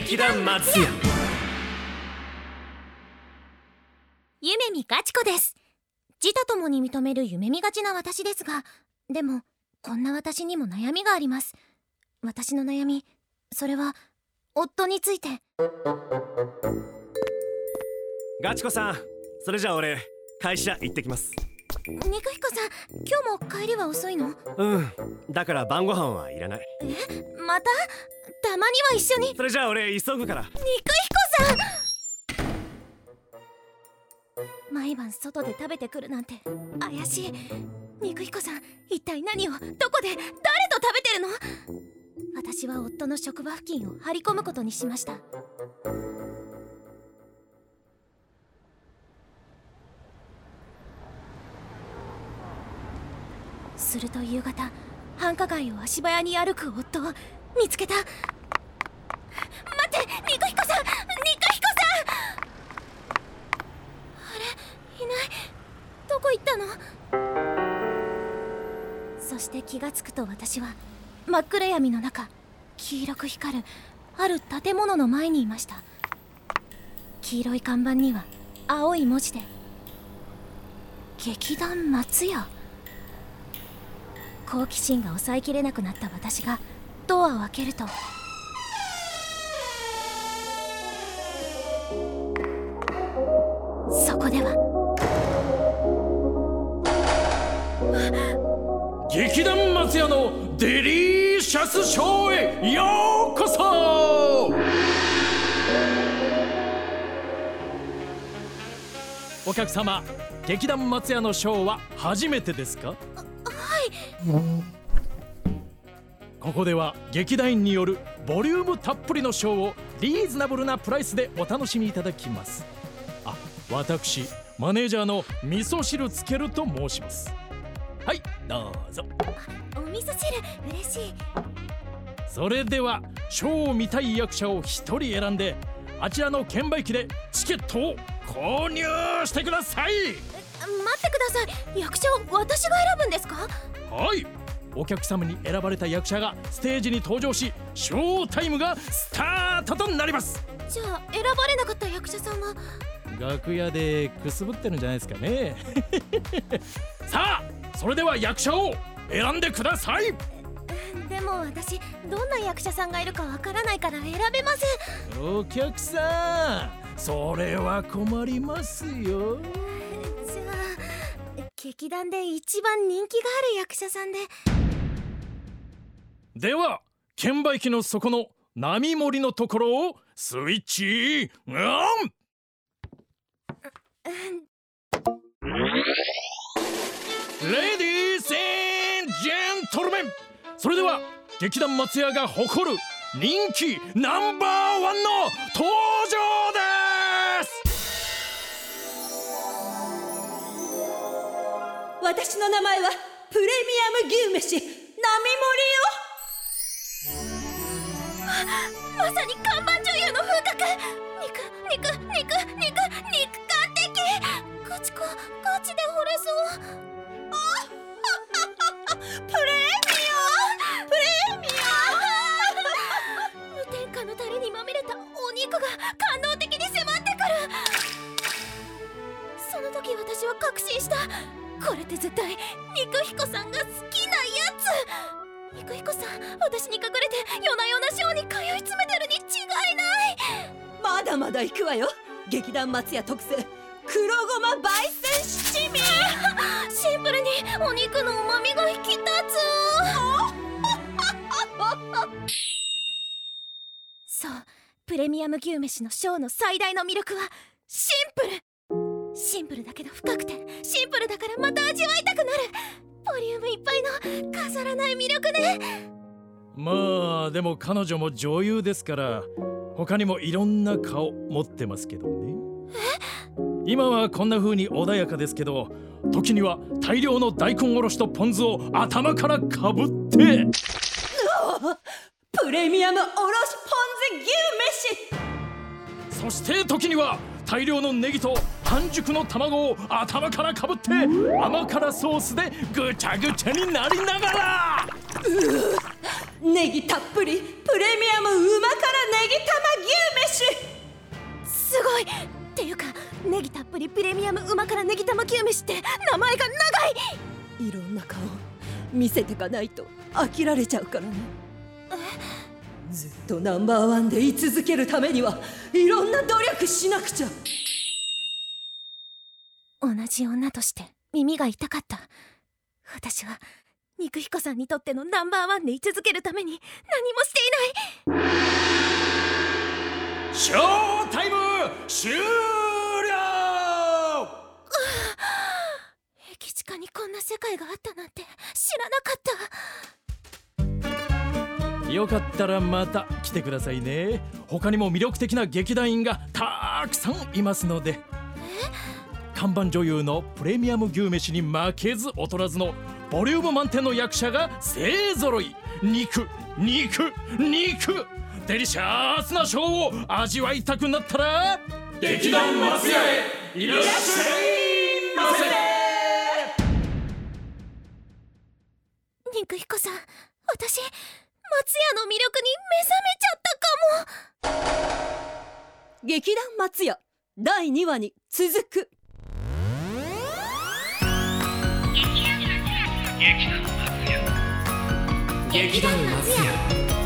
劇団松屋夢見ガチ子です。自他ともに認める夢見がちな私ですがでもこんな私にも悩みがあります。私の悩みそれは夫について。ガチ子さんそれじゃあ俺会社行ってきます。肉彦さん今日も帰りは遅いの？うんだから晩ご飯はいらない。えまた？たまには一緒に？それじゃあ俺急ぐから。肉彦さん！毎晩外で食べてくるなんて怪しい。肉彦さん一体何を？どこで？誰と食べてるの？私は夫の職場付近を張り込むことにしましたすると夕方繁華街を足早に歩く夫を見つけた。待って肉彦さん肉彦さん！あれいない。どこ行ったの？そして気がつくと私は真っ暗闇の中黄色く光るある建物の前にいました。黄色い看板には青い文字で「劇団松屋」好奇心が抑えきれなくなった私がドアを開けるとそこでは劇団松屋のデリシャスショーへようこそ。お客様劇団松屋のショーは初めてですか？ここでは劇団員によるボリュームたっぷりのショーをリーズナブルなプライスでお楽しみいただきます。あ私マネージャーの味噌汁つけると申します。はいどうぞ。お味噌汁嬉しい。それではショーを見たい役者を一人選んであちらの券売機でチケットを購入してください。待ってください。役者を私が選ぶんですか？はい。お客様に選ばれた役者がステージに登場しショータイムがスタートとなります。じゃあ選ばれなかった役者さんは？楽屋でくすぶってるんじゃないですかね。さあそれでは役者を選んでください。でも私どんな役者さんがいるかわからないから選べません。お客さんそれは困りますよ。じゃあ劇団で一番人気がある役者さんで。では券売機の底の波盛りのところをスイッチオン。レディースジェントルメン。それでは劇団松屋が誇る人気ナンバーワンの登場です。私の名前はプレミアム牛飯並盛まさに看板女優の風格。肉肉肉肉肉感的。ガチ子ガチで惚れそう。プレミア。プレミア。無添加のタレにまみれたお肉が感動的に迫ってくる。その時私は確信した。これって絶対肉彦さんが好きなやつ。肉彦さん私に隠れて夜な夜なショーに通い詰めてるに違いない。アまだまだ行くわよ。劇団松屋特製黒ごま焙煎七味シンプルにお肉の旨味が引き立つ。そうプレミアム牛飯のショーの最大の魅力はシンプルシンプルだけど深くてシンプルだからまた味わいたくなる。ボリュームいっぱいの飾らない魅力ね。まあでも彼女も女優ですから他にもいろんな顔持ってますけどね。今はこんな風に穏やかですけど時には大量の大根おろしとポン酢を頭からかぶって。プレミアムおろしポン酢牛飯そして時には大量のネギと半熟の卵を頭からかぶって甘辛ソースでぐちゃぐちゃになりながら。ネギたっぷりプレミアムうま辛ネギ玉い。っていうかネギたっぷりプレミアム旨辛ネギ玉牛飯って名前が長い。いろんな顔見せてかないと飽きられちゃうからね。ずっとナンバーワンで居続けるためにはいろんな努力しなくちゃ。同じ女として耳が痛かった。私は肉彦さんにとってのナンバーワンで居続けるために何もしていない。ショータイム終了！駅地下にこんな世界があったなんて知らなかった。よかったらまた来てくださいね。他にも魅力的な劇団員がたくさんいますので看板女優のプレミアム牛飯に負けず劣らずのボリューム満点の役者が勢ぞろい。肉肉肉。デリシャスなショーを味わいたくなったら劇団松屋へ。いらっしゃいませ。肉彦さん私松屋の魅力に目覚めちゃったかも。劇団松屋第2話に続く劇団松屋。